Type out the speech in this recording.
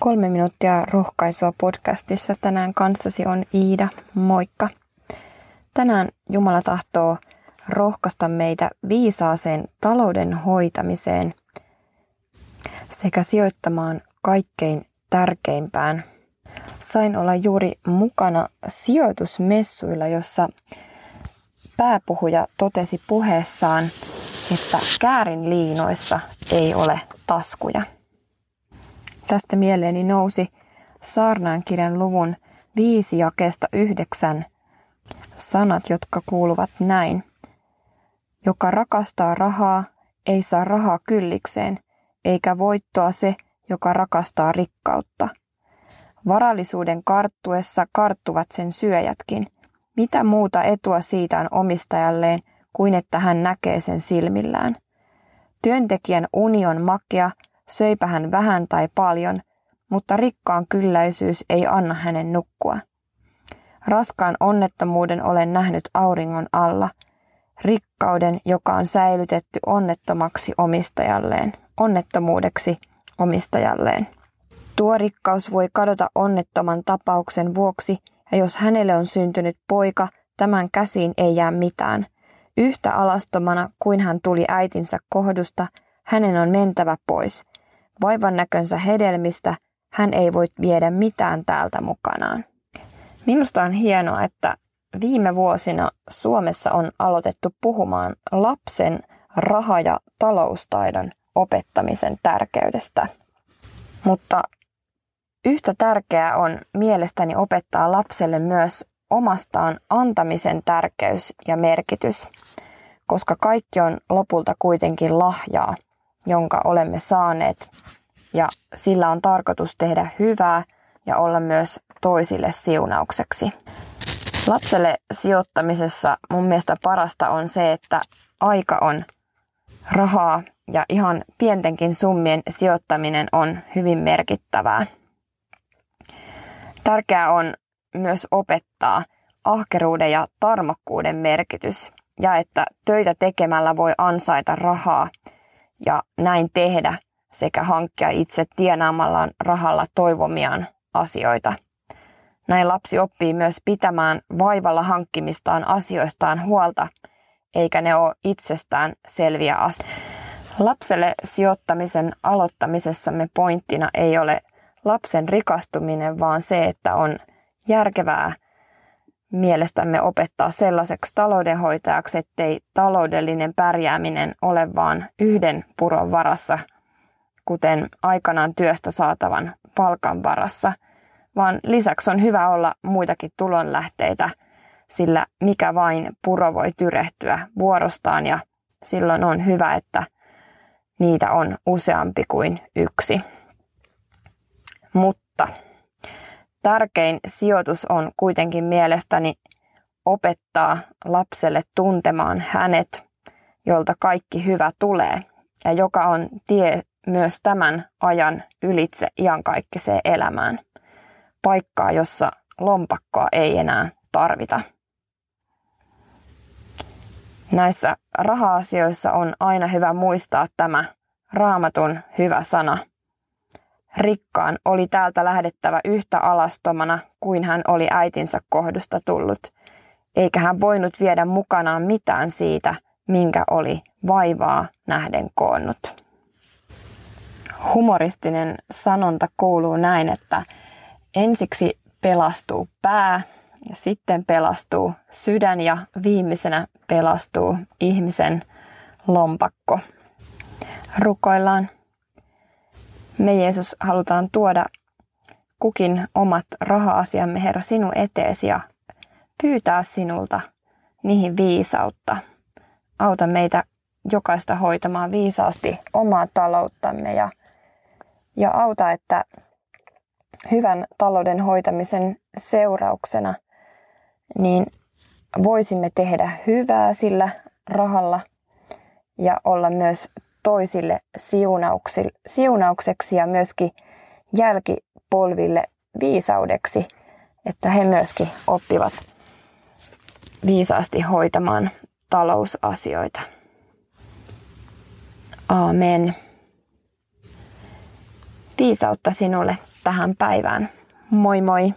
Kolme minuuttia rohkaisua podcastissa tänään kanssasi on Iida. Moikka! Tänään Jumala tahtoo rohkaista meitä viisaaseen talouden hoitamiseen sekä sijoittamaan kaikkein tärkeimpään. Sain olla juuri mukana sijoitusmessuilla, jossa pääpuhuja totesi puheessaan, että käärin liinoissa ei ole taskuja. Tästä mieleeni nousi Saarnaan kirjan luvun viisi jakesta yhdeksän sanat, jotka kuuluvat näin. Joka rakastaa rahaa, ei saa rahaa kyllikseen, eikä voittoa se, joka rakastaa rikkautta. Varallisuuden karttuessa karttuvat sen syöjätkin. Mitä muuta etua siitä on omistajalleen, kuin että hän näkee sen silmillään. Työntekijän union makea, söipä hän vähän tai paljon, mutta rikkaan kylläisyys ei anna hänen nukkua. Raskaan onnettomuuden olen nähnyt auringon alla, rikkauden, joka on säilytetty onnettomaksi omistajalleen, onnettomuudeksi omistajalleen. Tuo rikkaus voi kadota onnettoman tapauksen vuoksi, ja jos hänelle on syntynyt poika, tämän käsiin ei jää mitään. Yhtä alastomana kuin hän tuli äitinsä kohdusta, hänen on mentävä pois. Vaivan näkönsä hedelmistä hän ei voi viedä mitään täältä mukanaan. Minusta on hienoa, että viime vuosina Suomessa on aloitettu puhumaan lapsen raha- ja taloustaidon opettamisen tärkeydestä. Mutta yhtä tärkeää on mielestäni opettaa lapselle myös omastaan antamisen tärkeys ja merkitys, koska kaikki on lopulta kuitenkin lahjaa, jonka olemme saaneet, ja sillä on tarkoitus tehdä hyvää ja olla myös toisille siunaukseksi. Lapselle sijoittamisessa mun mielestä parasta on se, että aika on rahaa ja ihan pientenkin summien sijoittaminen on hyvin merkittävää. Tärkeää on myös opettaa ahkeruuden ja tarmokkuuden merkitys ja että töitä tekemällä voi ansaita rahaa ja näin tehdä sekä hankkia itse tienaamallaan rahalla toivomiaan asioita. Näin lapsi oppii myös pitämään vaivalla hankkimistaan asioistaan huolta, eikä ne ole itsestään selviä asioita. Lapselle sijoittamisen aloittamisessamme pointtina ei ole lapsen rikastuminen, vaan se, että on järkevää mielestämme opettaa sellaiseksi taloudenhoitajaksi, ettei taloudellinen pärjääminen ole vain yhden puron varassa, kuten aikanaan työstä saatavan palkan varassa, vaan lisäksi on hyvä olla muitakin tulonlähteitä, sillä mikä vain puro voi tyrehtyä vuorostaan ja silloin on hyvä, että niitä on useampi kuin yksi. Mutta tärkein sijoitus on kuitenkin mielestäni opettaa lapselle tuntemaan hänet, jolta kaikki hyvä tulee ja joka on tie myös tämän ajan ylitse iankaikkiseen elämään. Paikkaa, jossa lompakkoa ei enää tarvita. Näissä raha-asioissa on aina hyvä muistaa tämä raamatun hyvä sana – Rikkaan oli täältä lähdettävä yhtä alastomana kuin hän oli äitinsä kohdusta tullut, eikä hän voinut viedä mukanaan mitään siitä, minkä oli vaivaa nähden koonnut. Humoristinen sanonta kuuluu näin, että ensiksi pelastuu pää ja sitten pelastuu sydän ja viimeisenä pelastuu ihmisen lompakko. Rukoillaan. Me Jeesus halutaan tuoda kukin omat raha-asiamme, Herra, sinun eteesi ja pyytää sinulta niihin viisautta. Auta meitä jokaista hoitamaan viisaasti omaa talouttamme ja, ja auta, että hyvän talouden hoitamisen seurauksena niin voisimme tehdä hyvää sillä rahalla ja olla myös toisille siunaukseksi ja myöskin jälkipolville viisaudeksi, että he myöskin oppivat viisaasti hoitamaan talousasioita. Aamen. Viisautta sinulle tähän päivään. Moi moi!